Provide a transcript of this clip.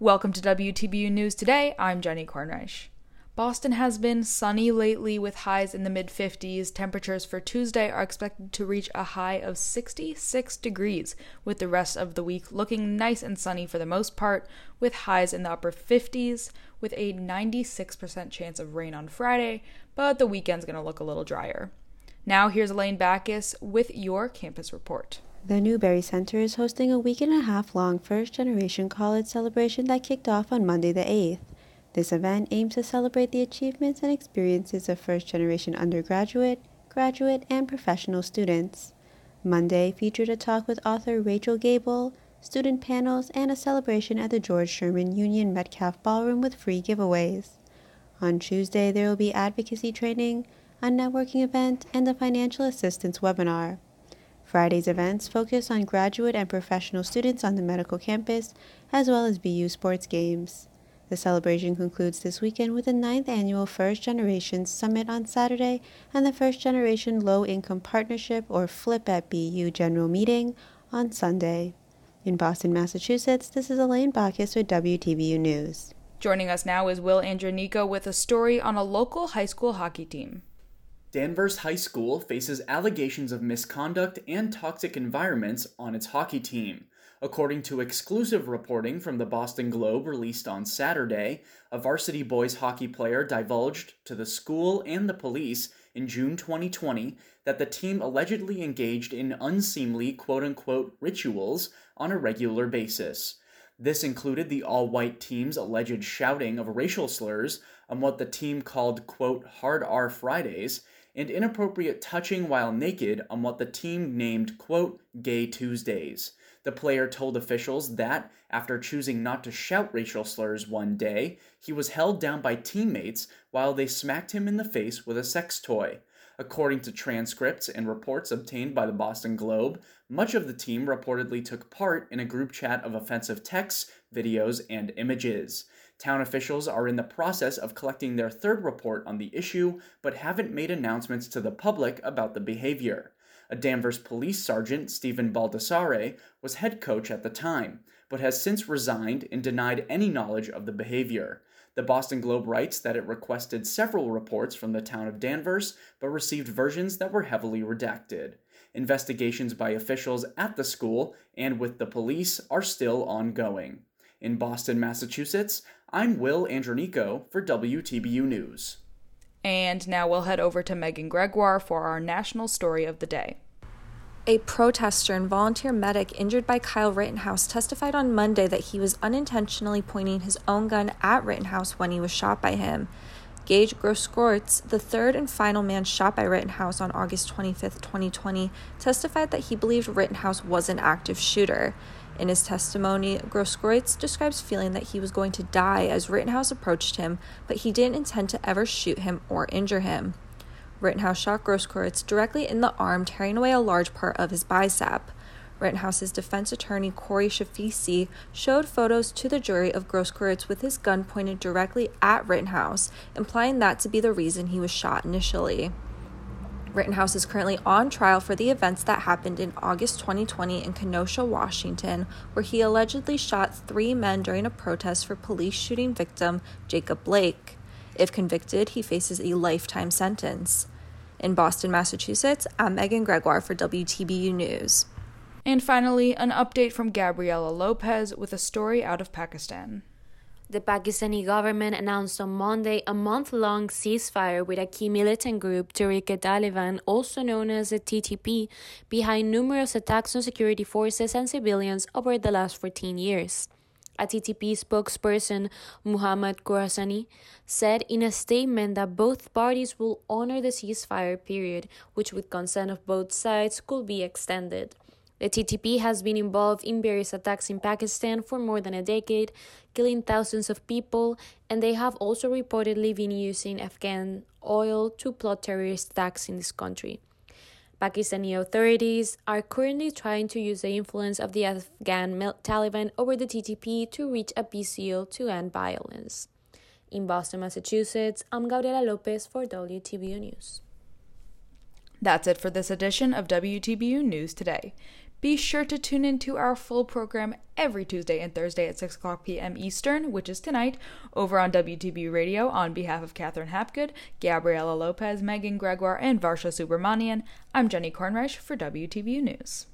Welcome to WTBU News Today. I'm Jenny Kornreich. Boston has been sunny lately with highs in the mid 50s. Temperatures for Tuesday are expected to reach a high of 66 degrees, with the rest of the week looking nice and sunny for the most part, with highs in the upper 50s, with a 96% chance of rain on Friday, but the weekend's going to look a little drier. Now, here's Elaine Backus with your campus report. The Newbury Center is hosting a week and a half long first generation college celebration that kicked off on Monday the 8th. This event aims to celebrate the achievements and experiences of first generation undergraduate, graduate, and professional students. Monday featured a talk with author Rachel Gable, student panels, and a celebration at the George Sherman Union Metcalf Ballroom with free giveaways. On Tuesday, there will be advocacy training, a networking event, and a financial assistance webinar. Friday's events focus on graduate and professional students on the medical campus, as well as BU sports games. The celebration concludes this weekend with the ninth annual First Generation Summit on Saturday and the First Generation Low Income Partnership or FLIP at BU General Meeting on Sunday. In Boston, Massachusetts, this is Elaine Bacchus with WTBU News. Joining us now is Will Andronico with a story on a local high school hockey team. Danvers High School faces allegations of misconduct and toxic environments on its hockey team. According to exclusive reporting from the Boston Globe released on Saturday, a varsity boys hockey player divulged to the school and the police in June 2020 that the team allegedly engaged in unseemly quote unquote rituals on a regular basis. This included the all white team's alleged shouting of racial slurs on what the team called quote hard R Fridays and inappropriate touching while naked on what the team named, quote, Gay Tuesdays. The player told officials that, after choosing not to shout racial slurs one day, he was held down by teammates while they smacked him in the face with a sex toy. According to transcripts and reports obtained by the Boston Globe, much of the team reportedly took part in a group chat of offensive texts, videos, and images. Town officials are in the process of collecting their third report on the issue, but haven't made announcements to the public about the behavior. A Danvers police sergeant, Stephen Baldassare, was head coach at the time, but has since resigned and denied any knowledge of the behavior. The Boston Globe writes that it requested several reports from the town of Danvers, but received versions that were heavily redacted. Investigations by officials at the school and with the police are still ongoing. In Boston, Massachusetts, I'm Will Andronico for WTBU News. And now we'll head over to Megan Gregoire for our national story of the day. A protester and volunteer medic injured by Kyle Rittenhouse testified on Monday that he was unintentionally pointing his own gun at Rittenhouse when he was shot by him. Gage Grosskreutz, the third and final man shot by Rittenhouse on August 25, 2020, testified that he believed Rittenhouse was an active shooter. In his testimony, Grosskreutz describes feeling that he was going to die as Rittenhouse approached him, but he didn't intend to ever shoot him or injure him. Rittenhouse shot Grosskreutz directly in the arm, tearing away a large part of his bicep. Rittenhouse's defense attorney Corey Chirafisi showed photos to the jury of Grosskreutz with his gun pointed directly at Rittenhouse, implying that to be the reason he was shot initially. Rittenhouse is currently on trial for the events that happened in August 2020 in Kenosha, Washington, where he allegedly shot three men during a protest for police shooting victim Jacob Blake. If convicted, he faces a lifetime sentence. In Boston, Massachusetts, I'm Megan Gregoire for WTBU News. And finally, an update from Gabriela Lopez with a story out of Pakistan. The Pakistani government announced on Monday a month long ceasefire with a key militant group, Tehrik-e-Taliban, also known as the TTP, behind numerous attacks on security forces and civilians over the last 14 years. A TTP spokesperson, Muhammad Khorasani, said in a statement that both parties will honor the ceasefire period, which, with consent of both sides, could be extended. The TTP has been involved in various attacks in Pakistan for more than a decade, killing thousands of people, and they have also reportedly been using Afghan oil to plot terrorist attacks in this country. Pakistani authorities are currently trying to use the influence of the Afghan Taliban over the TTP to reach a peace deal to end violence. In Boston, Massachusetts, I'm Gabriela Lopez for WTBU News. That's it for this edition of WTBU News Today. Be sure to tune in to our full program every Tuesday and Thursday at 6 o'clock p.m. Eastern, which is tonight, over on WTB Radio on behalf of Catherine Hapgood, Gabriela Lopez, Megan Gregoire, and Varsha Subramanian. I'm Jenny Kornreich for WTBU News.